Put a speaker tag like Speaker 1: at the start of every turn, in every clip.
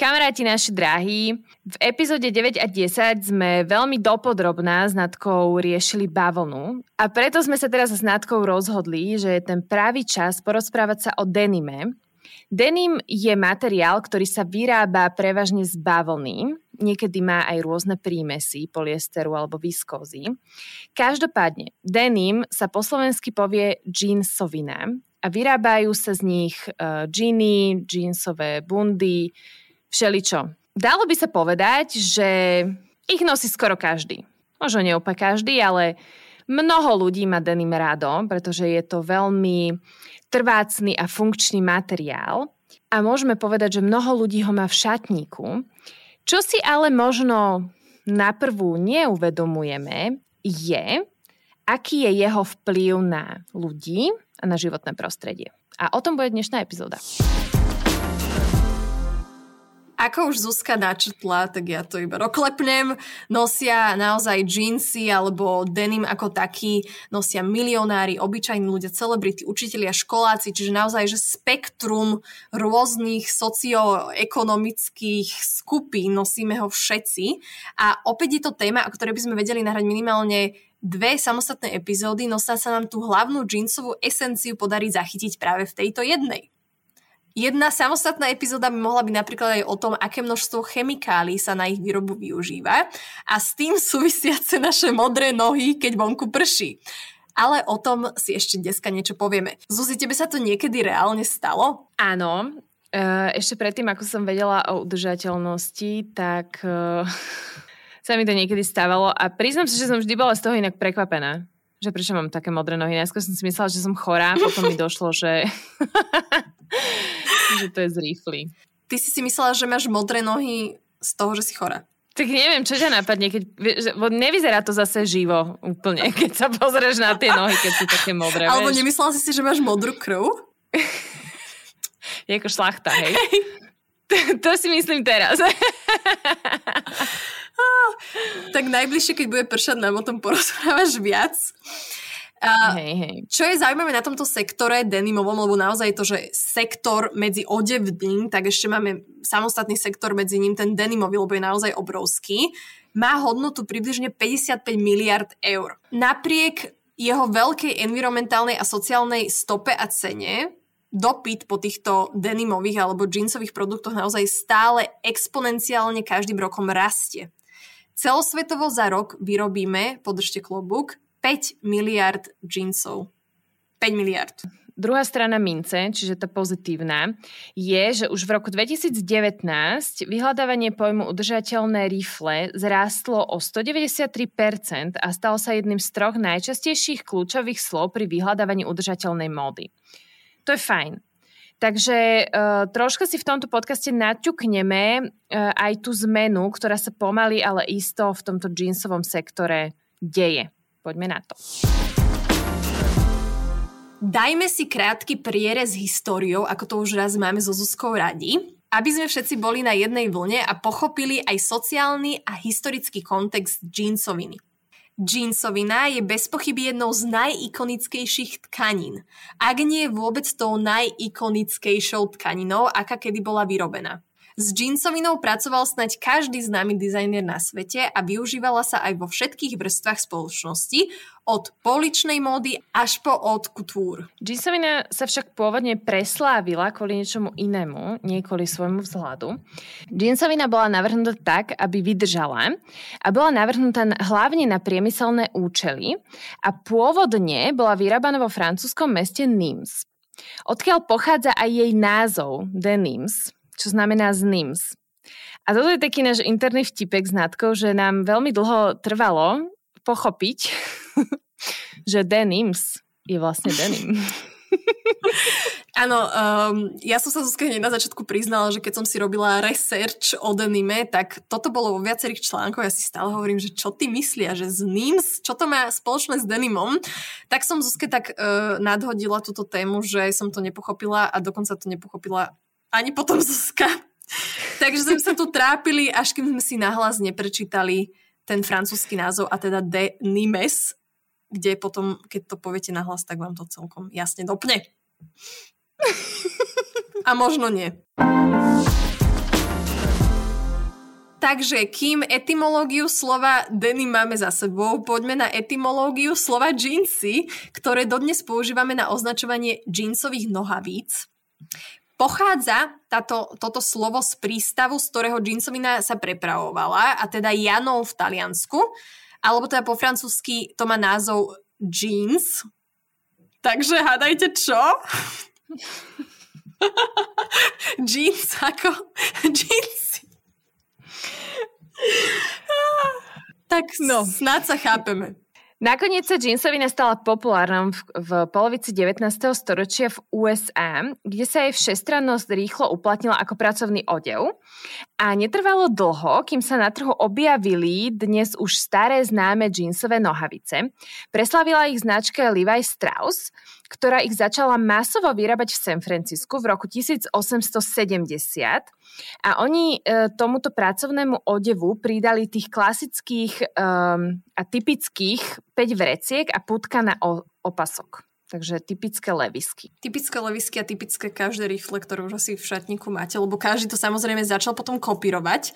Speaker 1: Kamaráti naši drahí, v epizóde 9 a 10 sme veľmi dopodrobná s Natkou riešili bavlnu a preto sme sa teraz s Natkou rozhodli, že je ten pravý čas porozprávať sa o denime. Denim je materiál, ktorý sa vyrába prevažne z bavlny, niekedy má aj rôzne prímesy, poliesteru alebo viskózy. Každopádne, denim sa po slovensky povie jeansovina a vyrábajú sa z nich uh, džiny, jeansové bundy, všeličo. Dalo by sa povedať, že ich nosí skoro každý. Možno neopak každý, ale mnoho ľudí má denim rádo, pretože je to veľmi trvácný a funkčný materiál. A môžeme povedať, že mnoho ľudí ho má v šatníku. Čo si ale možno na prvú neuvedomujeme, je, aký je jeho vplyv na ľudí a na životné prostredie. A o tom bude dnešná epizóda.
Speaker 2: Ako už Zuzka načrtla, tak ja to iba roklepnem. Nosia naozaj jeansy alebo denim ako taký, nosia milionári, obyčajní ľudia, celebrity, učitelia, školáci, čiže naozaj, že spektrum rôznych socioekonomických skupín nosíme ho všetci. A opäť je to téma, o ktorej by sme vedeli nahrať minimálne dve samostatné epizódy, no sa nám tú hlavnú jeansovú esenciu podarí zachytiť práve v tejto jednej. Jedna samostatná epizóda by mohla byť napríklad aj o tom, aké množstvo chemikálií sa na ich výrobu využíva a s tým súvisiace naše modré nohy, keď vonku prší. Ale o tom si ešte dneska niečo povieme. Zuzi, tebe sa to niekedy reálne stalo?
Speaker 1: Áno. E, ešte predtým, ako som vedela o udržateľnosti, tak e, sa mi to niekedy stávalo a priznám sa, že som vždy bola z toho inak prekvapená že prečo mám také modré nohy. Najskôr som si myslela, že som chorá, potom mi došlo, že, že to je z.
Speaker 2: Ty si si myslela, že máš modré nohy z toho, že si chorá.
Speaker 1: Tak neviem, čo ťa napadne, keď, že, nevyzerá to zase živo úplne, keď sa pozrieš na tie nohy, keď sú také modré.
Speaker 2: Alebo
Speaker 1: vieš.
Speaker 2: nemyslela si si, že máš modrú krv?
Speaker 1: je ako šlachta, hej. to, to si myslím teraz.
Speaker 2: tak najbližšie, keď bude pršať, nám o tom porozprávaš viac. Uh,
Speaker 1: hej, hej.
Speaker 2: Čo je zaujímavé na tomto sektore denimovom, lebo naozaj to, že sektor medzi odevným, tak ešte máme samostatný sektor medzi ním, ten denimový, lebo je naozaj obrovský, má hodnotu približne 55 miliard eur. Napriek jeho veľkej environmentálnej a sociálnej stope a cene, dopyt po týchto denimových alebo jeansových produktoch naozaj stále exponenciálne každým rokom rastie. Celosvetovo za rok vyrobíme, podržte klobúk, 5 miliard jeansov. 5 miliard.
Speaker 1: Druhá strana mince, čiže tá pozitívna, je, že už v roku 2019 vyhľadávanie pojmu udržateľné rifle zrástlo o 193% a stalo sa jedným z troch najčastejších kľúčových slov pri vyhľadávaní udržateľnej módy. To je fajn. Takže uh, troška si v tomto podcaste naťukneme uh, aj tú zmenu, ktorá sa pomaly, ale isto v tomto jeansovom sektore deje. Poďme na to.
Speaker 2: Dajme si krátky prierez históriou, ako to už raz máme so Zuzkou radi, aby sme všetci boli na jednej vlne a pochopili aj sociálny a historický kontext jeansoviny. Jeansovina je bez pochyby jednou z najikonickejších tkanín. Ak nie je vôbec tou najikonickejšou tkaninou, aká kedy bola vyrobená. S jeansovinou pracoval snať každý známy dizajner na svete a využívala sa aj vo všetkých vrstvách spoločnosti, od poličnej módy až po od couture.
Speaker 1: Jeansovina sa však pôvodne preslávila kvôli niečomu inému, nie kvôli svojmu vzhľadu. Jeansovina bola navrhnutá tak, aby vydržala a bola navrhnutá hlavne na priemyselné účely a pôvodne bola vyrábaná vo francúzskom meste Nims. Odkiaľ pochádza aj jej názov, Denims, čo znamená ZNIMS. A toto je taký náš interný vtipek s Natkou, že nám veľmi dlho trvalo pochopiť, že denims je vlastne denim.
Speaker 2: Áno, um, ja som sa Zuzka na začiatku priznala, že keď som si robila research o denime, tak toto bolo vo viacerých článkoch. Ja si stále hovorím, že čo ty myslia, že z NIMS, čo to má spoločné s denimom. Tak som Zuzke tak uh, nadhodila túto tému, že som to nepochopila a dokonca to nepochopila ani potom Zuzka. Takže sme sa tu trápili, až kým sme si nahlas neprečítali ten francúzsky názov a teda de Nimes, kde potom, keď to poviete nahlas, tak vám to celkom jasne dopne. A možno nie. Takže kým etymológiu slova denim máme za sebou, poďme na etymológiu slova jeansy, ktoré dodnes používame na označovanie jeansových nohavíc. Pochádza táto, toto slovo z prístavu, z ktorého jeansovina sa prepravovala, a teda Janov v Taliansku, alebo teda po francúzsky to má názov jeans. Takže hádajte čo? Jeans ako jeans. tak no. snad sa chápeme.
Speaker 1: Nakoniec sa jeansovina stala populárna v, v polovici 19. storočia v USA, kde sa jej všestrannosť rýchlo uplatnila ako pracovný odev. A netrvalo dlho, kým sa na trhu objavili dnes už staré známe jeansové nohavice. Preslavila ich značka Levi Strauss, ktorá ich začala masovo vyrábať v San Francisku v roku 1870 a oni e, tomuto pracovnému odevu pridali tých klasických um, a typických 5 vreciek a putka na o, opasok. Takže typické levisky.
Speaker 2: Typické levisky a typické každé rifle, ktoré už asi v šatníku máte, lebo každý to samozrejme začal potom kopírovať.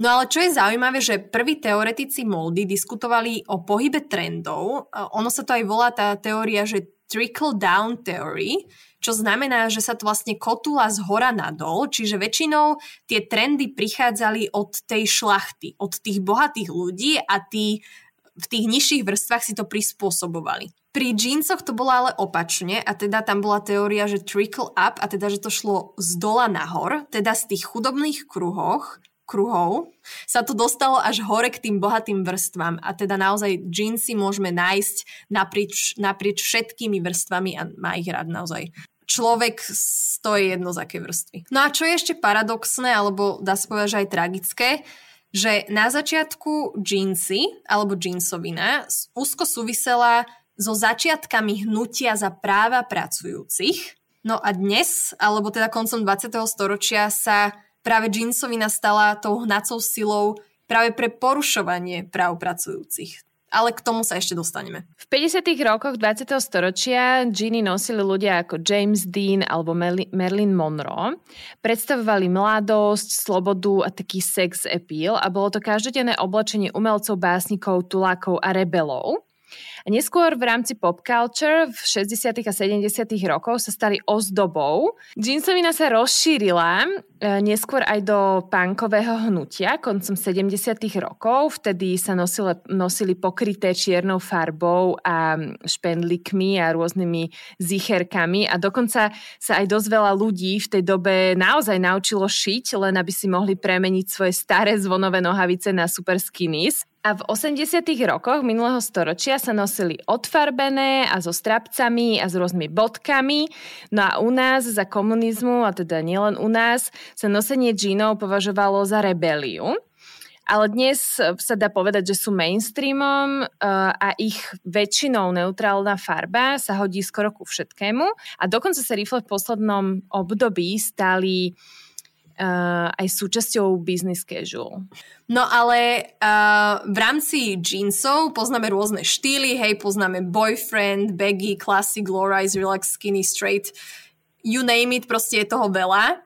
Speaker 2: No ale čo je zaujímavé, že prví teoretici moldy diskutovali o pohybe trendov. Ono sa to aj volá tá teória, že trickle-down theory, čo znamená, že sa to vlastne kotula z hora nadol, čiže väčšinou tie trendy prichádzali od tej šlachty, od tých bohatých ľudí a tí v tých nižších vrstvách si to prispôsobovali. Pri jeansoch to bolo ale opačne a teda tam bola teória, že trickle up a teda, že to šlo z dola nahor, teda z tých chudobných kruhoch kruhov sa to dostalo až hore k tým bohatým vrstvám a teda naozaj jeansy môžeme nájsť naprieč, naprieč všetkými vrstvami a má ich rád naozaj človek stojí jedno z aké vrstvy. No a čo je ešte paradoxné, alebo dá sa povedať, že aj tragické, že na začiatku jeansy alebo jeansovina úzko súvisela so začiatkami hnutia za práva pracujúcich. No a dnes, alebo teda koncom 20. storočia sa práve jeansovina stala tou hnacou silou práve pre porušovanie práv pracujúcich. Ale k tomu sa ešte dostaneme.
Speaker 1: V 50. rokoch 20. storočia džíny nosili ľudia ako James Dean alebo Marilyn Monroe. Predstavovali mladosť, slobodu a taký sex appeal a bolo to každodenné oblečenie umelcov, básnikov, tulákov a rebelov. Neskôr v rámci pop culture v 60. a 70. rokoch sa stali ozdobou. Jeansovina sa rozšírila e, neskôr aj do punkového hnutia koncom 70. rokov. Vtedy sa nosili, nosili pokryté čiernou farbou a špendlikmi a rôznymi zicherkami a dokonca sa aj dosť veľa ľudí v tej dobe naozaj naučilo šiť, len aby si mohli premeniť svoje staré zvonové nohavice na super skinnies. A v 80. rokoch minulého storočia sa nosili odfarbené a so strapcami a s rôznymi bodkami. No a u nás za komunizmu, a teda nielen u nás, sa nosenie džínov považovalo za rebeliu. Ale dnes sa dá povedať, že sú mainstreamom a ich väčšinou neutrálna farba sa hodí skoro ku všetkému. A dokonca sa rifle v poslednom období stali uh, aj súčasťou business casual.
Speaker 2: No ale uh, v rámci jeansov poznáme rôzne štýly, hej, poznáme boyfriend, baggy, classic, low-rise, relax, skinny, straight, you name it, proste je toho veľa.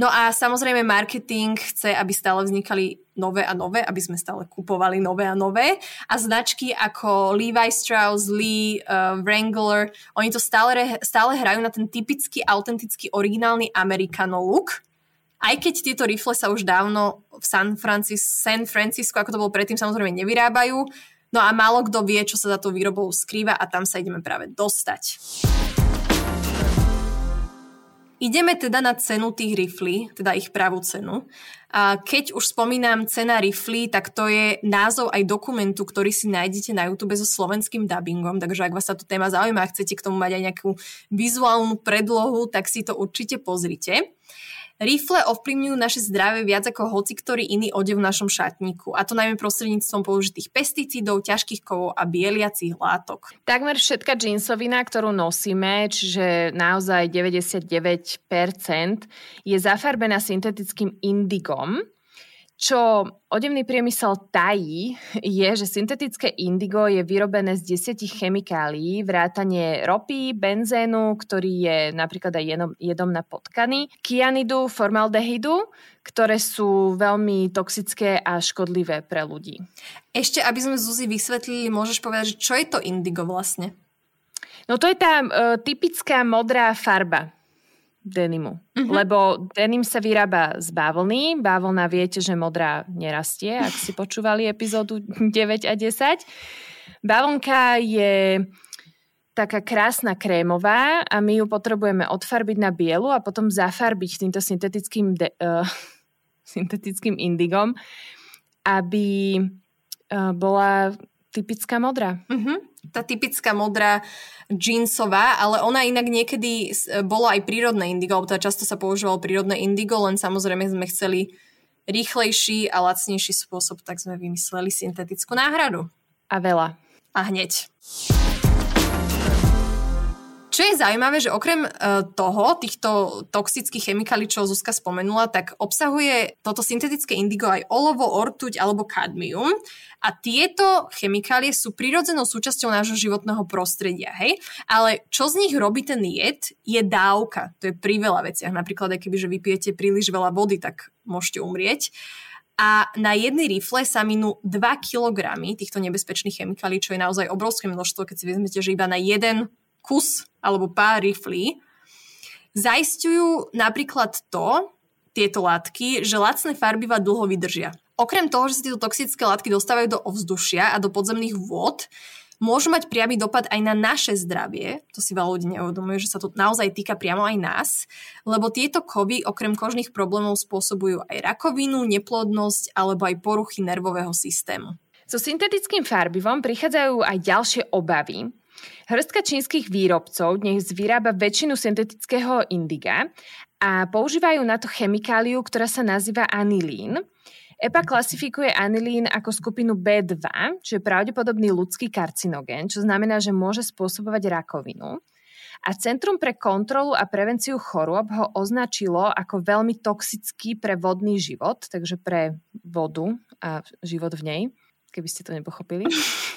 Speaker 2: No a samozrejme marketing chce, aby stále vznikali nové a nové, aby sme stále kupovali nové a nové. A značky ako Levi Strauss, Lee, uh, Wrangler, oni to stále, stále hrajú na ten typický, autentický, originálny Americano look aj keď tieto rifle sa už dávno v San, Francis, San Francisco, ako to bolo predtým, samozrejme nevyrábajú, no a málo kto vie, čo sa za tou výrobou skrýva a tam sa ideme práve dostať. ideme teda na cenu tých riflí, teda ich pravú cenu. A keď už spomínam cena riflí, tak to je názov aj dokumentu, ktorý si nájdete na YouTube so slovenským dubbingom, takže ak vás táto téma zaujíma a chcete k tomu mať aj nejakú vizuálnu predlohu, tak si to určite pozrite. Rifle ovplyvňujú naše zdravie viac ako hoci ktorý iný odev v našom šatníku, a to najmä prostredníctvom použitých pesticídov, ťažkých kovov a bieliacich látok.
Speaker 1: Takmer všetka džínsovina, ktorú nosíme, čiže naozaj 99%, je zafarbená syntetickým indigom, čo odevný priemysel tají, je, že syntetické indigo je vyrobené z desiatich chemikálií, vrátanie ropy, benzénu, ktorý je napríklad aj jedom, jedom na potkany, kianidu, formaldehydu, ktoré sú veľmi toxické a škodlivé pre ľudí.
Speaker 2: Ešte, aby sme Zuzi vysvetlili, môžeš povedať, čo je to indigo vlastne?
Speaker 1: No to je tá uh, typická modrá farba denimu. Mm-hmm. Lebo denim sa vyrába z bávlny. Bávlna viete, že modrá nerastie, ak si počúvali epizódu 9 a 10. Bávlnka je taká krásna krémová a my ju potrebujeme odfarbiť na bielu a potom zafarbiť týmto syntetickým, de, uh, syntetickým indigom, aby uh, bola typická modrá.
Speaker 2: Mm-hmm tá typická modrá jeansová, ale ona inak niekedy bolo aj prírodné indigo, alebo teda často sa používalo prírodné indigo, len samozrejme sme chceli rýchlejší a lacnejší spôsob, tak sme vymysleli syntetickú náhradu.
Speaker 1: A veľa.
Speaker 2: A hneď. Čo je zaujímavé, že okrem e, toho, týchto toxických chemikálií, čo Zuzka spomenula, tak obsahuje toto syntetické indigo aj olovo, ortuť alebo kadmium. A tieto chemikálie sú prirodzenou súčasťou nášho životného prostredia, hej? Ale čo z nich robí ten jed, je dávka. To je pri veľa veciach. Napríklad, keby, že vypijete príliš veľa vody, tak môžete umrieť. A na jednej rifle sa minú 2 kg týchto nebezpečných chemikálií, čo je naozaj obrovské množstvo, keď si vezmete, že iba na jeden kus alebo pár riflí, zaistujú napríklad to, tieto látky, že lacné farbiva dlho vydržia. Okrem toho, že sa tieto toxické látky dostávajú do ovzdušia a do podzemných vôd, môžu mať priamy dopad aj na naše zdravie. To si veľa ľudí neuvedomuje, že sa to naozaj týka priamo aj nás, lebo tieto kovy okrem kožných problémov spôsobujú aj rakovinu, neplodnosť alebo aj poruchy nervového systému.
Speaker 1: So syntetickým farbivom prichádzajú aj ďalšie obavy, Hrstka čínskych výrobcov dnes vyrába väčšinu syntetického indiga a používajú na to chemikáliu, ktorá sa nazýva anilín. EPA klasifikuje anilín ako skupinu B2, čo je pravdepodobný ľudský karcinogén, čo znamená, že môže spôsobovať rakovinu. A Centrum pre kontrolu a prevenciu chorôb ho označilo ako veľmi toxický pre vodný život, takže pre vodu a život v nej, keby ste to nepochopili.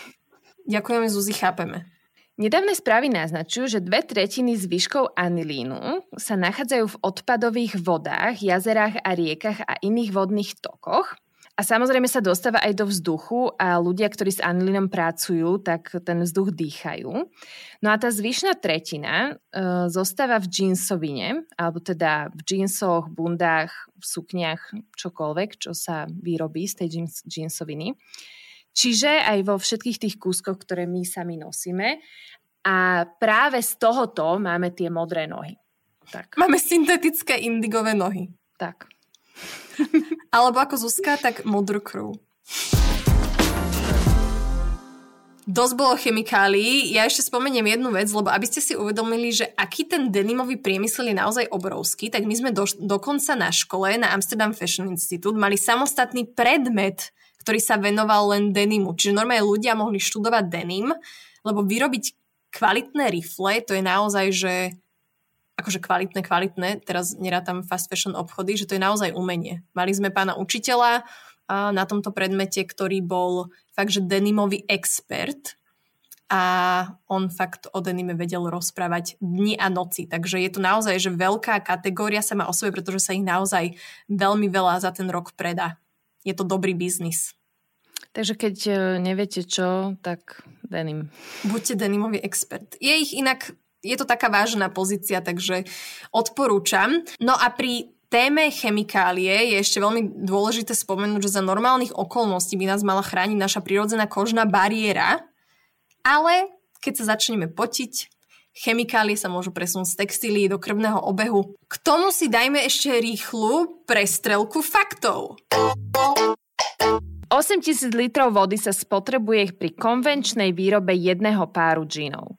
Speaker 2: Ďakujeme, Zuzi, chápeme.
Speaker 1: Nedávne správy naznačujú, že dve tretiny zvyškov anilínu sa nachádzajú v odpadových vodách, jazerách a riekach a iných vodných tokoch. A samozrejme sa dostáva aj do vzduchu a ľudia, ktorí s anilínom pracujú, tak ten vzduch dýchajú. No a tá zvyšná tretina e, zostáva v džínsovine, alebo teda v džínsoch, bundách, v sukniach, čokoľvek, čo sa vyrobí z tej džínsoviny. Čiže aj vo všetkých tých kúskoch, ktoré my sami nosíme. A práve z tohoto máme tie modré nohy.
Speaker 2: Tak. Máme syntetické indigové nohy.
Speaker 1: Tak.
Speaker 2: Alebo ako Zuzka, tak modrú krv. Dosť bolo chemikálií. Ja ešte spomeniem jednu vec, lebo aby ste si uvedomili, že aký ten denimový priemysel je naozaj obrovský, tak my sme do, dokonca na škole, na Amsterdam Fashion Institute, mali samostatný predmet ktorý sa venoval len denimu. Čiže normálne ľudia mohli študovať denim, lebo vyrobiť kvalitné rifle, to je naozaj, že akože kvalitné, kvalitné, teraz nerátam fast fashion obchody, že to je naozaj umenie. Mali sme pána učiteľa na tomto predmete, ktorý bol fakt, že denimový expert a on fakt o denime vedel rozprávať dni a noci. Takže je to naozaj, že veľká kategória sa má o sebe, pretože sa ich naozaj veľmi veľa za ten rok predá je to dobrý biznis.
Speaker 1: Takže keď e, neviete čo, tak denim.
Speaker 2: Buďte denimový expert. Je ich inak, je to taká vážna pozícia, takže odporúčam. No a pri téme chemikálie je ešte veľmi dôležité spomenúť, že za normálnych okolností by nás mala chrániť naša prirodzená kožná bariéra, ale keď sa začneme potiť, chemikálie sa môžu presunúť z textílií do krvného obehu. K tomu si dajme ešte rýchlu prestrelku faktov.
Speaker 1: 8000 litrov vody sa spotrebuje pri konvenčnej výrobe jedného páru džínov.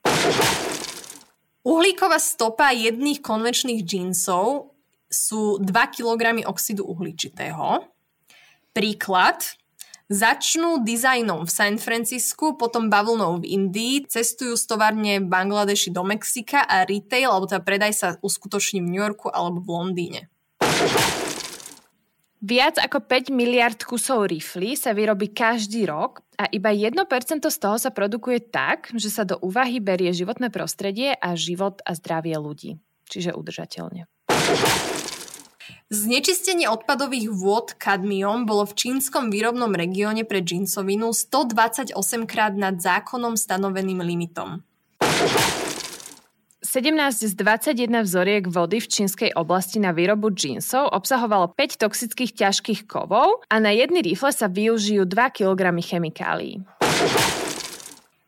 Speaker 2: Uhlíková stopa jedných konvenčných džínsov sú 2 kg oxidu uhličitého. Príklad. Začnú dizajnom v San Francisku, potom bavlnou v Indii, cestujú z továrne Bangladeši do Mexika a retail, alebo teda predaj sa uskutoční v New Yorku alebo v Londýne.
Speaker 1: Viac ako 5 miliard kusov rifly sa vyrobí každý rok a iba 1% z toho sa produkuje tak, že sa do úvahy berie životné prostredie a život a zdravie ľudí. Čiže udržateľne.
Speaker 2: Znečistenie odpadových vôd kadmiom bolo v čínskom výrobnom regióne pre džinsovinu 128 krát nad zákonom stanoveným limitom.
Speaker 1: 17 z 21 vzoriek vody v čínskej oblasti na výrobu džínsov obsahovalo 5 toxických ťažkých kovov a na jedny rifle sa využijú 2 kg chemikálií.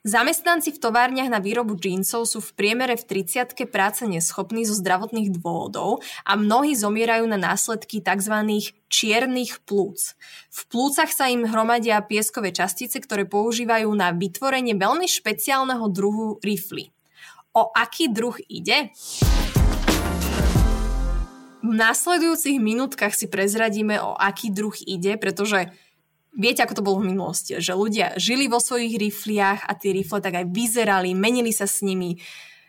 Speaker 2: Zamestnanci v továrniach na výrobu džínsov sú v priemere v 30 práce neschopní zo zdravotných dôvodov a mnohí zomierajú na následky tzv. čiernych plúc. V plúcach sa im hromadia pieskové častice, ktoré používajú na vytvorenie veľmi špeciálneho druhu rifly. O aký druh ide? V následujúcich minútkach si prezradíme, o aký druh ide, pretože viete, ako to bolo v minulosti, že ľudia žili vo svojich rifliach a tie rifle tak aj vyzerali, menili sa s nimi,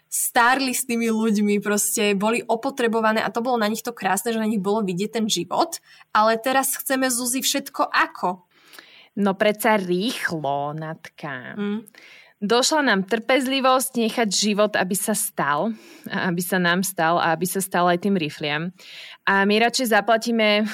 Speaker 2: stárli s tými ľuďmi, proste boli opotrebované a to bolo na nich to krásne, že na nich bolo vidieť ten život, ale teraz chceme Zuzi všetko ako?
Speaker 1: No predsa rýchlo, Natka. Mm. Došla nám trpezlivosť nechať život, aby sa stal, aby sa nám stal a aby sa stal aj tým rifliam. A my radšej zaplatíme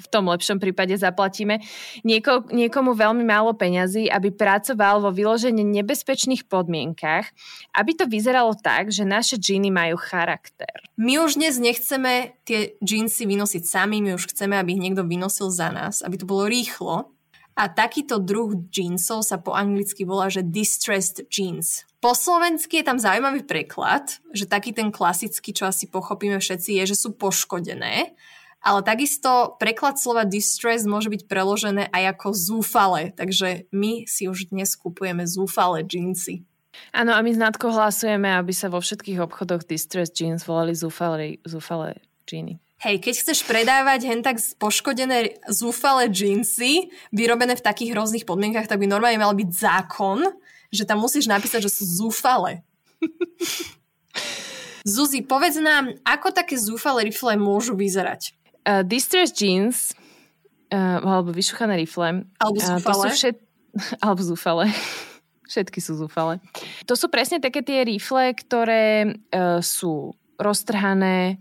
Speaker 1: v tom lepšom prípade zaplatíme nieko, niekomu veľmi málo peňazí, aby pracoval vo vyložene nebezpečných podmienkach, aby to vyzeralo tak, že naše džíny majú charakter.
Speaker 2: My už dnes nechceme tie džínsy vynosiť sami, my už chceme, aby ich niekto vynosil za nás, aby to bolo rýchlo. A takýto druh džínsov sa po anglicky volá, že distressed jeans. Po slovensky je tam zaujímavý preklad, že taký ten klasický, čo asi pochopíme všetci, je, že sú poškodené ale takisto preklad slova distress môže byť preložené aj ako zúfale, takže my si už dnes kupujeme zúfale džínsy.
Speaker 1: Áno, a my s hlasujeme, aby sa vo všetkých obchodoch distress jeans volali zúfale, zúfale džíny.
Speaker 2: Hej, keď chceš predávať hen tak poškodené zúfale džínsy, vyrobené v takých rôznych podmienkach, tak by normálne mal byť zákon, že tam musíš napísať, že sú zúfale. Zuzi, povedz nám, ako také zúfale rifle môžu vyzerať?
Speaker 1: Uh, distress jeans, uh, alebo vyšuchané rifle.
Speaker 2: Alebo zúfale. Uh, všet...
Speaker 1: alebo zúfale. Všetky sú zúfale. To sú presne také tie rifle, ktoré uh, sú roztrhané,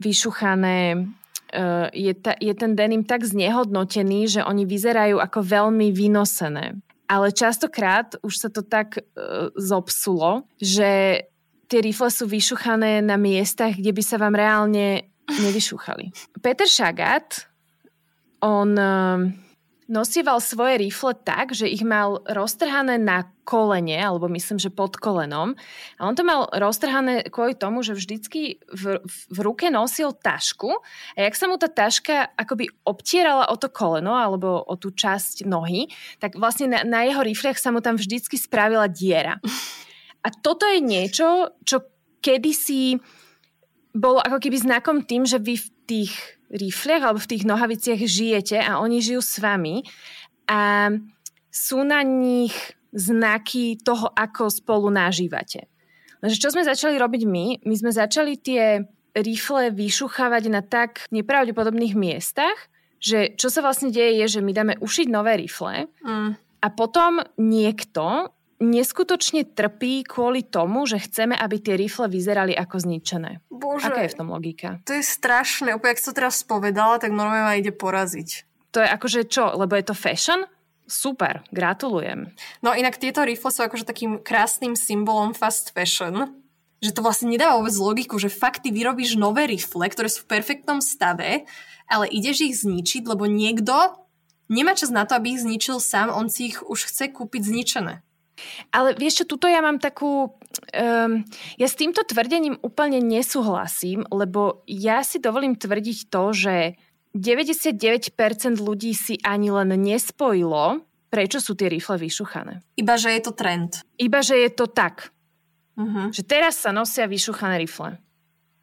Speaker 1: vyšuchané, uh, je, ta, je ten denim tak znehodnotený, že oni vyzerajú ako veľmi vynosené. Ale častokrát už sa to tak uh, zobsulo, že tie rifle sú vyšuchané na miestach, kde by sa vám reálne nevyšúchali. Peter Šagat, on ehm, nosieval svoje rifle tak, že ich mal roztrhané na kolene, alebo myslím, že pod kolenom. A on to mal roztrhané kvôli tomu, že vždycky v, v ruke nosil tašku a jak sa mu tá taška akoby obtierala o to koleno alebo o tú časť nohy, tak vlastne na, na jeho rifliach sa mu tam vždycky spravila diera. A toto je niečo, čo kedysi bolo ako keby znakom tým, že vy v tých rifliach alebo v tých nohaviciach žijete a oni žijú s vami a sú na nich znaky toho, ako spolu nažívate. Lenže čo sme začali robiť my? My sme začali tie rifle vyšuchávať na tak nepravdepodobných miestach, že čo sa vlastne deje je, že my dáme ušiť nové rifle mm. a potom niekto neskutočne trpí kvôli tomu, že chceme, aby tie rifle vyzerali ako zničené.
Speaker 2: Bože,
Speaker 1: Aká je v tom logika?
Speaker 2: To je strašné. Úplne, ak to teraz povedala, tak normálne ma ide poraziť.
Speaker 1: To je akože čo? Lebo je to fashion? Super, gratulujem.
Speaker 2: No inak tieto rifle sú akože takým krásnym symbolom fast fashion, že to vlastne nedáva vôbec logiku, že fakt ty vyrobíš nové rifle, ktoré sú v perfektnom stave, ale ideš ich zničiť, lebo niekto nemá čas na to, aby ich zničil sám, on si ich už chce kúpiť zničené.
Speaker 1: Ale vieš čo, tuto ja mám takú... Um, ja s týmto tvrdením úplne nesúhlasím, lebo ja si dovolím tvrdiť to, že 99% ľudí si ani len nespojilo, prečo sú tie rifle vyšuchané.
Speaker 2: Iba, že je to trend.
Speaker 1: Iba, že je to tak. Uh-huh. Že teraz sa nosia vyšuchané rifle.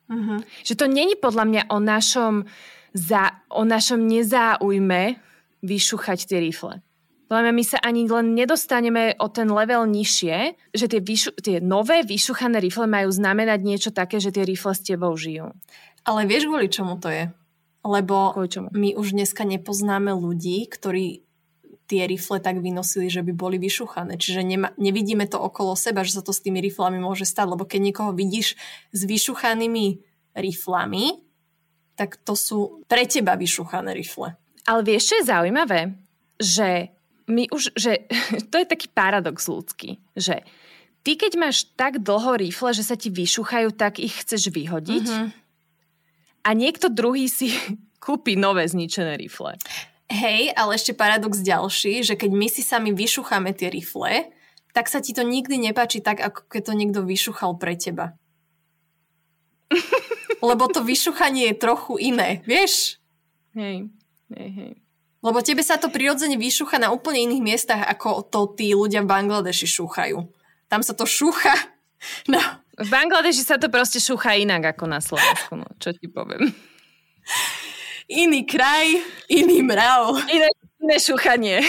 Speaker 1: Uh-huh. Že to není podľa mňa o našom, za, o našom nezáujme vyšuchať tie rifle. Podľa mňa my sa ani len nedostaneme o ten level nižšie, že tie, vyšu, tie nové vyšuchané rifle majú znamenať niečo také, že tie rifle s tebou žijú.
Speaker 2: Ale vieš, kvôli čomu to je? Lebo my už dneska nepoznáme ľudí, ktorí tie rifle tak vynosili, že by boli vyšuchané. Čiže nema, nevidíme to okolo seba, že sa to s tými riflami môže stať, lebo keď niekoho vidíš s vyšuchanými riflami, tak to sú pre teba vyšuchané rifle.
Speaker 1: Ale vieš, čo je zaujímavé? Že my už, že to je taký paradox ľudský, že ty keď máš tak dlho rifle, že sa ti vyšuchajú, tak ich chceš vyhodiť uh-huh. a niekto druhý si kúpi nové zničené rifle.
Speaker 2: Hej, ale ešte paradox ďalší, že keď my si sami vyšucháme tie rifle, tak sa ti to nikdy nepáči tak, ako keď to niekto vyšuchal pre teba. Lebo to vyšuchanie je trochu iné, vieš?
Speaker 1: Hej, hej, hej.
Speaker 2: Lebo tebe sa to prirodzene vyšucha na úplne iných miestach, ako to tí ľudia v Bangladeši šúchajú. Tam sa to šúcha. No.
Speaker 1: V Bangladeši sa to proste šúcha inak ako na Slovensku, no, čo ti poviem
Speaker 2: iný kraj, iný mrav.
Speaker 1: Iné, iné šúchanie.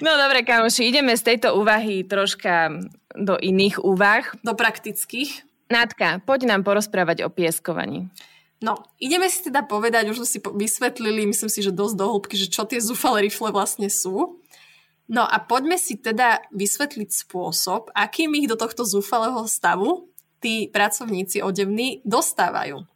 Speaker 1: no dobre, kamoši, ideme z tejto úvahy troška do iných úvah.
Speaker 2: Do praktických.
Speaker 1: Nátka, poď nám porozprávať o pieskovaní.
Speaker 2: No, ideme si teda povedať, už sme si vysvetlili, myslím si, že dosť do hĺbky, že čo tie zúfalé rifle vlastne sú. No a poďme si teda vysvetliť spôsob, akým ich do tohto zúfalého stavu tí pracovníci odevní dostávajú.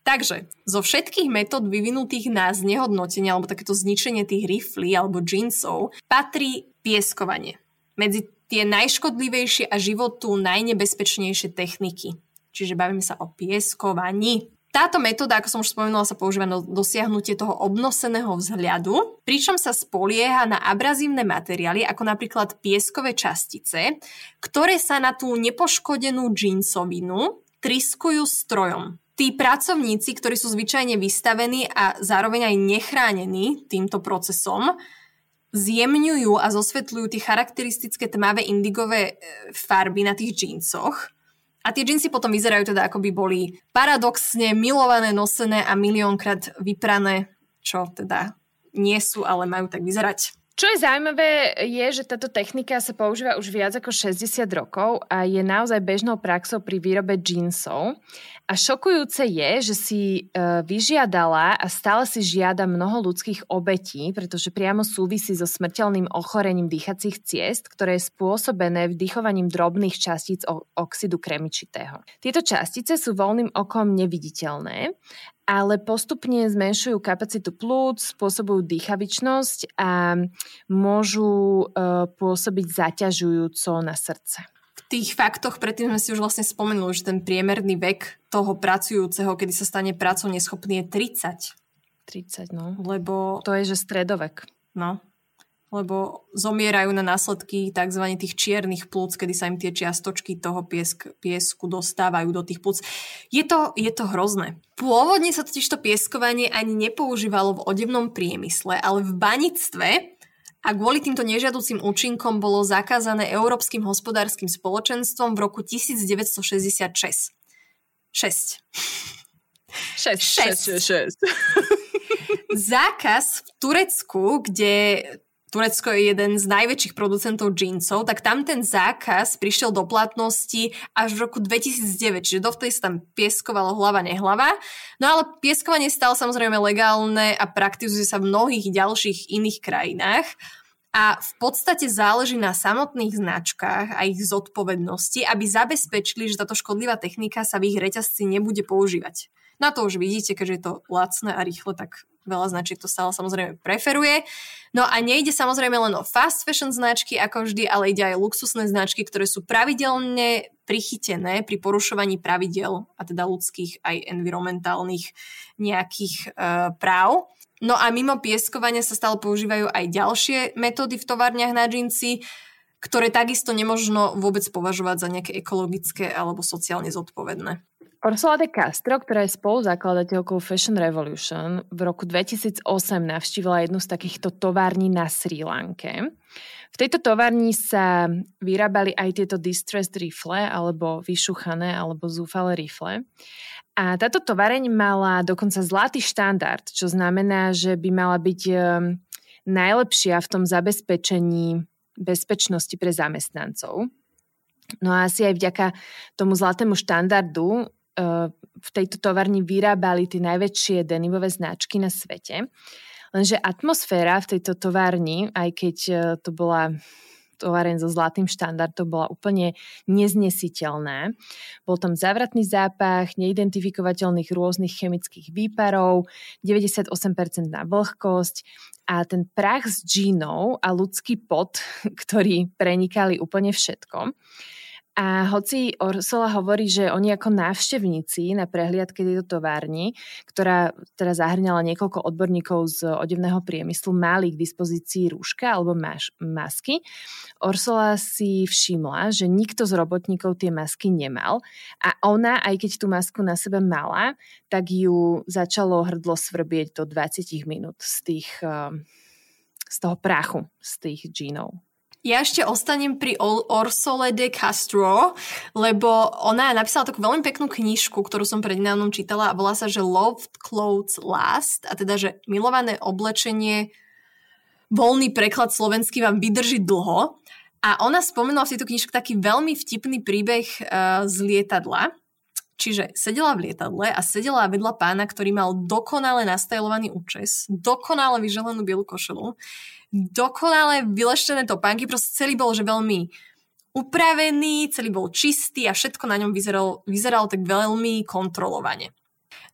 Speaker 2: Takže zo všetkých metód vyvinutých na znehodnotenie alebo takéto zničenie tých riflí alebo džínsov patrí pieskovanie. Medzi tie najškodlivejšie a životu najnebezpečnejšie techniky. Čiže bavíme sa o pieskovaní. Táto metóda, ako som už spomenula, sa používa na dosiahnutie toho obnoseného vzhľadu, pričom sa spolieha na abrazívne materiály, ako napríklad pieskové častice, ktoré sa na tú nepoškodenú džínsovinu triskujú strojom. Tí pracovníci, ktorí sú zvyčajne vystavení a zároveň aj nechránení týmto procesom, zjemňujú a zosvetľujú tie charakteristické tmavé indigové e, farby na tých džínsoch a tie džinsy potom vyzerajú teda, ako by boli paradoxne milované, nosené a miliónkrát vyprané, čo teda nie sú, ale majú tak vyzerať.
Speaker 1: Čo je zaujímavé, je, že táto technika sa používa už viac ako 60 rokov a je naozaj bežnou praxou pri výrobe džínsov. A šokujúce je, že si e, vyžiadala a stále si žiada mnoho ľudských obetí, pretože priamo súvisí so smrteľným ochorením dýchacích ciest, ktoré je spôsobené vdychovaním drobných častíc oxidu kremičitého. Tieto častice sú voľným okom neviditeľné ale postupne zmenšujú kapacitu plúc, spôsobujú dýchavičnosť a môžu uh, pôsobiť zaťažujúco na srdce.
Speaker 2: V tých faktoch predtým sme si už vlastne spomenuli, že ten priemerný vek toho pracujúceho, kedy sa stane pracou neschopný, je 30.
Speaker 1: 30, no.
Speaker 2: Lebo...
Speaker 1: To je, že stredovek.
Speaker 2: No, lebo zomierajú na následky tzv. tých čiernych plúc, kedy sa im tie čiastočky toho piesk, piesku dostávajú do tých plúc. Je to, je to hrozné. Pôvodne sa totiž to pieskovanie ani nepoužívalo v odevnom priemysle, ale v banictve a kvôli týmto nežiaducím účinkom bolo zakázané Európskym hospodárskym spoločenstvom v roku 1966. 6.
Speaker 1: 6. 6. 6. 6.
Speaker 2: Zákaz v Turecku, kde Turecko je jeden z najväčších producentov džínsov, tak tam ten zákaz prišiel do platnosti až v roku 2009, čiže dovtedy sa tam pieskovalo hlava nehlava. No ale pieskovanie stalo samozrejme legálne a praktizuje sa v mnohých ďalších iných krajinách. A v podstate záleží na samotných značkách a ich zodpovednosti, aby zabezpečili, že táto škodlivá technika sa v ich reťazci nebude používať. Na to už vidíte, keďže je to lacné a rýchle, tak veľa značiek to stále samozrejme preferuje. No a nejde samozrejme len o fast fashion značky ako vždy, ale ide aj luxusné značky, ktoré sú pravidelne prichytené pri porušovaní pravidel, a teda ľudských aj environmentálnych nejakých uh, práv. No a mimo pieskovania sa stále používajú aj ďalšie metódy v továrniach na džínsy, ktoré takisto nemožno vôbec považovať za nejaké ekologické alebo sociálne zodpovedné.
Speaker 1: Ursula de Castro, ktorá je spoluzakladateľkou Fashion Revolution, v roku 2008 navštívila jednu z takýchto tovární na Sri Lanke. V tejto továrni sa vyrábali aj tieto distressed rifle, alebo vyšuchané, alebo zúfale rifle. A táto tovareň mala dokonca zlatý štandard, čo znamená, že by mala byť ehm, najlepšia v tom zabezpečení bezpečnosti pre zamestnancov. No a asi aj vďaka tomu zlatému štandardu v tejto továrni vyrábali tie najväčšie denimové značky na svete. Lenže atmosféra v tejto továrni, aj keď ehm, to bola továren so zlatým štandardom bola úplne neznesiteľná. Bol tam zavratný zápach, neidentifikovateľných rôznych chemických výparov, 98% na vlhkosť a ten prach s džínou a ľudský pot, ktorí prenikali úplne všetko. A hoci Orsola hovorí, že oni ako návštevníci na prehliadke tejto továrni, ktorá teda zahrňala niekoľko odborníkov z odevného priemyslu, mali k dispozícii rúška alebo maš- masky, Orsola si všimla, že nikto z robotníkov tie masky nemal a ona, aj keď tú masku na sebe mala, tak ju začalo hrdlo svrbieť do 20 minút z tých eh, z toho prachu, z tých džínov.
Speaker 2: Ja ešte ostanem pri Orsole de Castro, lebo ona napísala takú veľmi peknú knižku, ktorú som prednávnom čítala a volá sa, že Loved Clothes Last, a teda, že milované oblečenie, voľný preklad slovenský vám vydrží dlho. A ona spomenula v tejto knižke taký veľmi vtipný príbeh uh, z lietadla. Čiže sedela v lietadle a sedela vedľa pána, ktorý mal dokonale nastajlovaný účes, dokonale vyželenú bielu košelu dokonale vyleštené topánky, proste celý bol, že veľmi upravený, celý bol čistý a všetko na ňom vyzeralo, vyzeralo tak veľmi kontrolovane.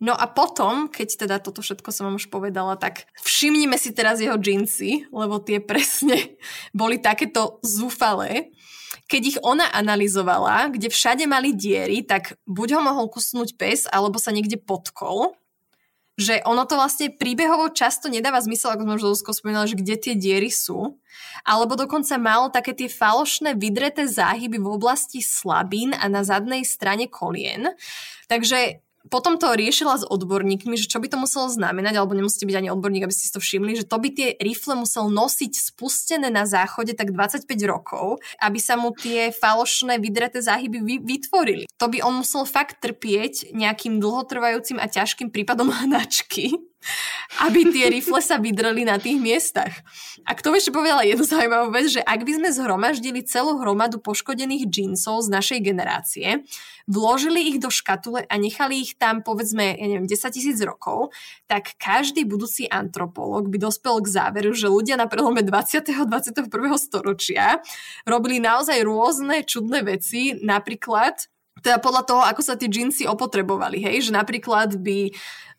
Speaker 2: No a potom, keď teda toto všetko som vám už povedala, tak všimnime si teraz jeho džínsy, lebo tie presne boli takéto zúfalé. Keď ich ona analyzovala, kde všade mali diery, tak buď ho mohol kusnúť pes, alebo sa niekde potkol že ono to vlastne príbehovo často nedáva zmysel, ako sme už Zuzko spomínala, že kde tie diery sú. Alebo dokonca malo také tie falošné vydreté záhyby v oblasti slabín a na zadnej strane kolien. Takže potom to riešila s odborníkmi, že čo by to muselo znamenať, alebo nemusíte byť ani odborník, aby ste si to všimli, že to by tie rifle musel nosiť spustené na záchode tak 25 rokov, aby sa mu tie falošné vydreté záhyby vy- vytvorili. To by on musel fakt trpieť nejakým dlhotrvajúcim a ťažkým prípadom hnačky aby tie rifle sa vydreli na tých miestach. A kto ešte povedala jednu zaujímavú vec, že ak by sme zhromaždili celú hromadu poškodených džínsov z našej generácie, vložili ich do škatule a nechali ich tam povedzme, ja neviem, 10 tisíc rokov, tak každý budúci antropolog by dospel k záveru, že ľudia na prelome 20. a 21. storočia robili naozaj rôzne čudné veci, napríklad teda podľa toho, ako sa tie džínsy opotrebovali, hej, že napríklad by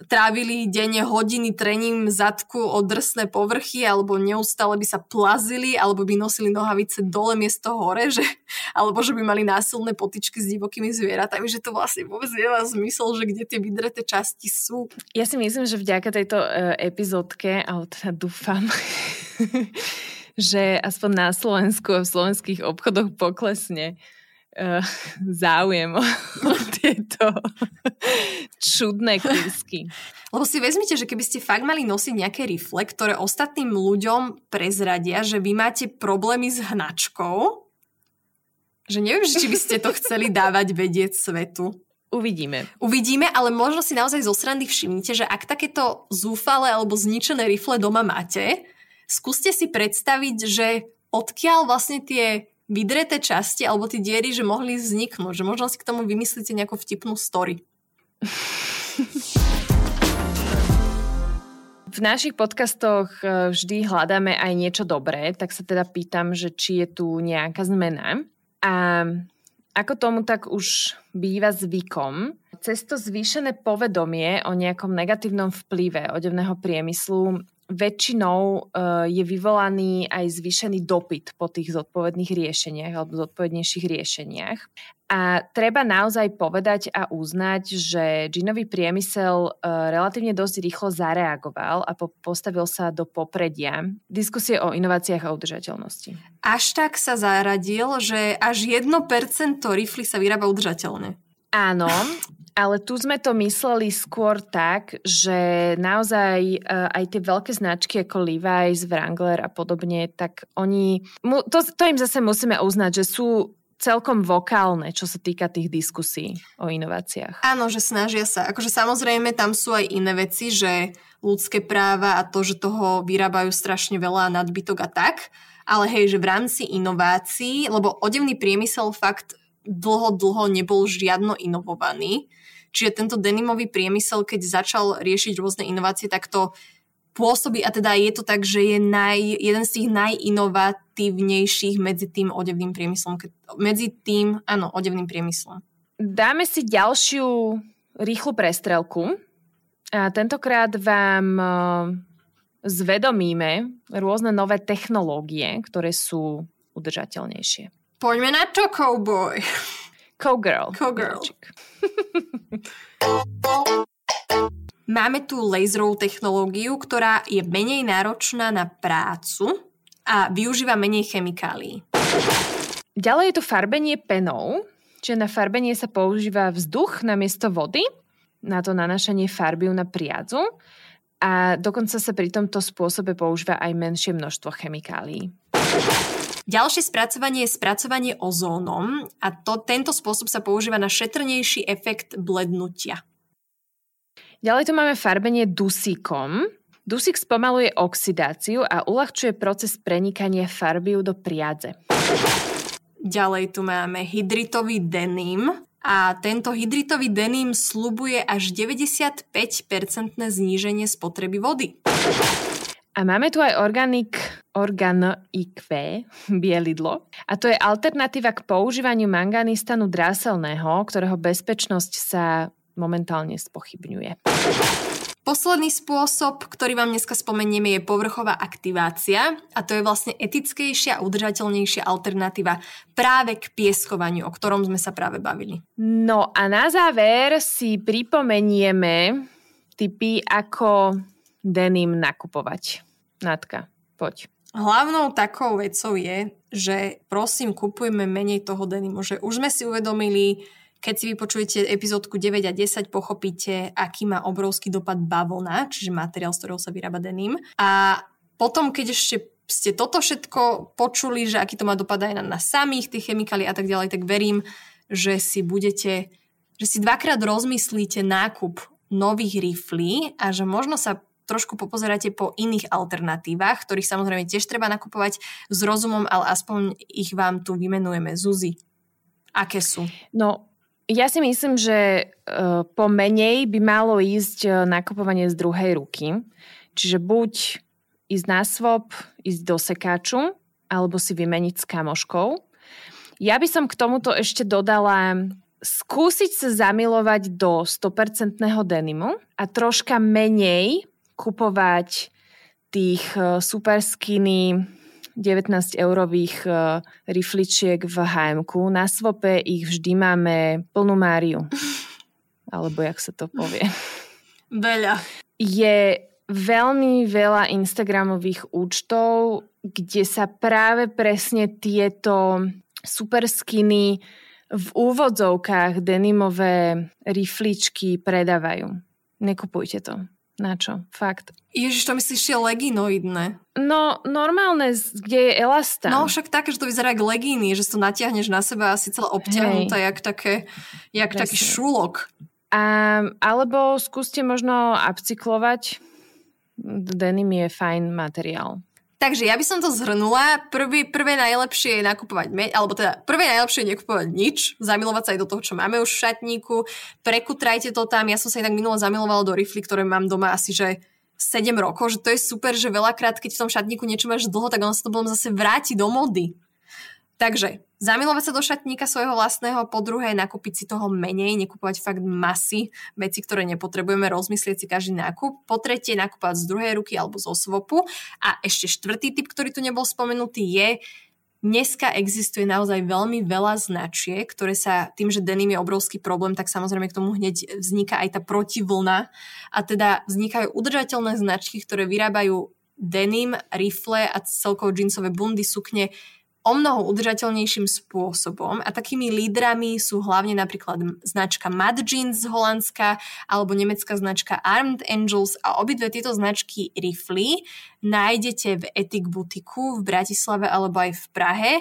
Speaker 2: trávili denne hodiny trením zadku o drsné povrchy, alebo neustále by sa plazili, alebo by nosili nohavice dole miesto hore, že, alebo že by mali násilné potičky s divokými zvieratami, že to vlastne vôbec nemá zmysel, že kde tie vydreté časti sú.
Speaker 1: Ja si myslím, že vďaka tejto uh, epizódke, ale teda dúfam, že aspoň na Slovensku a v slovenských obchodoch poklesne uh, záujem o, tieto čudné kúsky.
Speaker 2: Lebo si vezmite, že keby ste fakt mali nosiť nejaké rifle, ktoré ostatným ľuďom prezradia, že vy máte problémy s hnačkou, že neviem, či by ste to chceli dávať vedieť svetu.
Speaker 1: Uvidíme.
Speaker 2: Uvidíme, ale možno si naozaj zo srandy všimnite, že ak takéto zúfale alebo zničené rifle doma máte, skúste si predstaviť, že odkiaľ vlastne tie vydreté časti alebo tie diery, že mohli vzniknúť, že možno si k tomu vymyslíte nejakú vtipnú story.
Speaker 1: V našich podcastoch e, vždy hľadáme aj niečo dobré, tak sa teda pýtam, že či je tu nejaká zmena. A ako tomu tak už býva zvykom, cez to zvýšené povedomie o nejakom negatívnom vplyve odevného priemyslu väčšinou uh, je vyvolaný aj zvýšený dopyt po tých zodpovedných riešeniach alebo zodpovednejších riešeniach. A treba naozaj povedať a uznať, že džinový priemysel uh, relatívne dosť rýchlo zareagoval a po- postavil sa do popredia diskusie o inováciách a udržateľnosti.
Speaker 2: Až tak sa zaradil, že až 1% rifly sa vyrába udržateľne.
Speaker 1: Áno, ale tu sme to mysleli skôr tak, že naozaj uh, aj tie veľké značky ako Levi's, Wrangler a podobne, tak oni, to, to im zase musíme uznať, že sú celkom vokálne, čo sa týka tých diskusí o inováciách.
Speaker 2: Áno, že snažia sa. Akože samozrejme tam sú aj iné veci, že ľudské práva a to, že toho vyrábajú strašne veľa nadbytok a tak, ale hej, že v rámci inovácií, lebo odevný priemysel fakt dlho, dlho nebol žiadno inovovaný, Čiže tento denimový priemysel, keď začal riešiť rôzne inovácie, tak to pôsobí, a teda je to tak, že je naj, jeden z tých najinovatívnejších medzi tým odevným priemyslom. Medzi tým, áno, odevným priemyslom.
Speaker 1: Dáme si ďalšiu rýchlu prestrelku. A tentokrát vám e, zvedomíme rôzne nové technológie, ktoré sú udržateľnejšie.
Speaker 2: Poďme na to, cowboy!
Speaker 1: Cowgirl.
Speaker 2: Cowgirl. Máme tu laserovú technológiu, ktorá je menej náročná na prácu a využíva menej chemikálií.
Speaker 1: Ďalej je tu farbenie penou, čiže na farbenie sa používa vzduch na miesto vody, na to nanášanie farbiu na priadzu a dokonca sa pri tomto spôsobe používa aj menšie množstvo chemikálií.
Speaker 2: Ďalšie spracovanie je spracovanie ozónom a to, tento spôsob sa používa na šetrnejší efekt blednutia.
Speaker 1: Ďalej tu máme farbenie dusíkom. Dusík spomaluje oxidáciu a uľahčuje proces prenikania farbiu do priadze.
Speaker 2: Ďalej tu máme hydritový denim a tento hydritový denim slubuje až 95% zníženie spotreby vody.
Speaker 1: A máme tu aj organik, organ IQ, bielidlo. A to je alternatíva k používaniu manganistanu dráselného, ktorého bezpečnosť sa momentálne spochybňuje.
Speaker 2: Posledný spôsob, ktorý vám dneska spomenieme, je povrchová aktivácia a to je vlastne etickejšia a udržateľnejšia alternatíva práve k pieskovaniu, o ktorom sme sa práve bavili.
Speaker 1: No a na záver si pripomenieme typy, ako denim nakupovať. Natka, poď.
Speaker 2: Hlavnou takou vecou je, že prosím, kupujme menej toho denimu. Že už sme si uvedomili, keď si vypočujete epizódku 9 a 10, pochopíte, aký má obrovský dopad bavlna, čiže materiál, z ktorého sa vyrába denim. A potom, keď ešte ste toto všetko počuli, že aký to má dopad aj na nás samých, tých chemikálií a tak ďalej, tak verím, že si budete, že si dvakrát rozmyslíte nákup nových riflí a že možno sa trošku popozeráte po iných alternatívach, ktorých samozrejme tiež treba nakupovať s rozumom, ale aspoň ich vám tu vymenujeme. Zuzi, aké sú?
Speaker 1: No, ja si myslím, že uh, po menej by malo ísť uh, nakupovanie z druhej ruky. Čiže buď ísť na swap, ísť do sekáču, alebo si vymeniť s kamoškou. Ja by som k tomuto ešte dodala skúsiť sa zamilovať do 100% denimu a troška menej kupovať tých e, super skinny 19 eurových e, rifličiek v hm Na svope ich vždy máme plnú máriu. Alebo jak sa to povie.
Speaker 2: Veľa.
Speaker 1: Je veľmi veľa Instagramových účtov, kde sa práve presne tieto super skiny v úvodzovkách denimové rifličky predávajú. Nekupujte to. Na čo? Fakt.
Speaker 2: Ježiš, to myslíš tie leginoidné?
Speaker 1: No, normálne, kde je elastán.
Speaker 2: No, však také, že to vyzerá ako legíny, že si to natiahneš na seba asi celé obťahnuté, jak, také, jak taký šulok.
Speaker 1: A, alebo skúste možno upcyklovať. Denim je fajn materiál.
Speaker 2: Takže ja by som to zhrnula. Prvý, prvé najlepšie je nakupovať alebo teda prvé najlepšie je nekupovať nič, zamilovať sa aj do toho, čo máme už v šatníku, prekutrajte to tam. Ja som sa inak minulo zamilovala do rifly, ktoré mám doma asi, že 7 rokov, že to je super, že veľakrát, keď v tom šatníku niečo máš dlho, tak ono sa to potom zase vráti do mody. Takže zamilovať sa do šatníka svojho vlastného, po druhé nakúpiť si toho menej, nekúpovať fakt masy, veci, ktoré nepotrebujeme, rozmyslieť si každý nákup. Po tretie nakúpať z druhej ruky alebo zo svopu. A ešte štvrtý typ, ktorý tu nebol spomenutý, je Dneska existuje naozaj veľmi veľa značiek, ktoré sa tým, že denim je obrovský problém, tak samozrejme k tomu hneď vzniká aj tá protivlna a teda vznikajú udržateľné značky, ktoré vyrábajú denim, rifle a celkovo džínsové bundy, sukne o mnoho udržateľnejším spôsobom a takými lídrami sú hlavne napríklad značka Mad Jeans z Holandska alebo nemecká značka Armed Angels a obidve tieto značky rifly nájdete v Etik butiku v Bratislave alebo aj v Prahe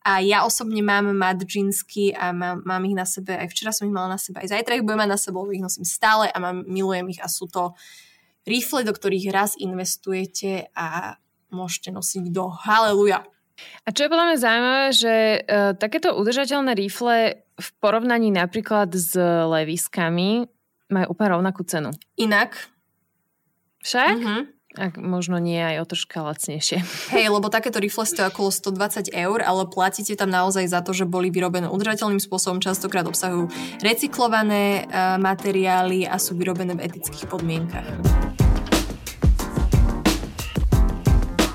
Speaker 2: a ja osobne mám Mad Jeansky a mám, mám ich na sebe, aj včera som ich mala na sebe, aj zajtra ich budem mať na sebe, ich nosím stále a mám, milujem ich a sú to rifle, do ktorých raz investujete a môžete nosiť do haleluja.
Speaker 1: A čo je podľa mňa zaujímavé, že uh, takéto udržateľné rifle v porovnaní napríklad s leviskami majú úplne rovnakú cenu.
Speaker 2: Inak.
Speaker 1: Však? Uh-huh. Ak možno nie aj o troška lacnejšie.
Speaker 2: Hej, lebo takéto rifle stojí okolo 120 eur, ale platíte tam naozaj za to, že boli vyrobené udržateľným spôsobom, častokrát obsahujú recyklované uh, materiály a sú vyrobené v etických podmienkach.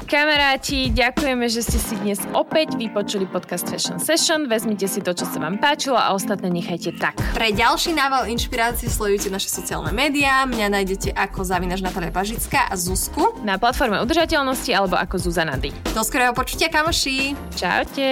Speaker 1: Kamaráti, ďakujeme, že ste si dnes opäť vypočuli podcast Fashion Session. Vezmite si to, čo sa vám páčilo a ostatné nechajte tak.
Speaker 2: Pre ďalší nával inšpirácie sledujte naše sociálne médiá. Mňa nájdete ako Zavinaš Natalia Pažická a Zuzku.
Speaker 1: Na platforme udržateľnosti alebo ako Zuzana D.
Speaker 2: Do skorého počutia, kamoši.
Speaker 1: Čaute.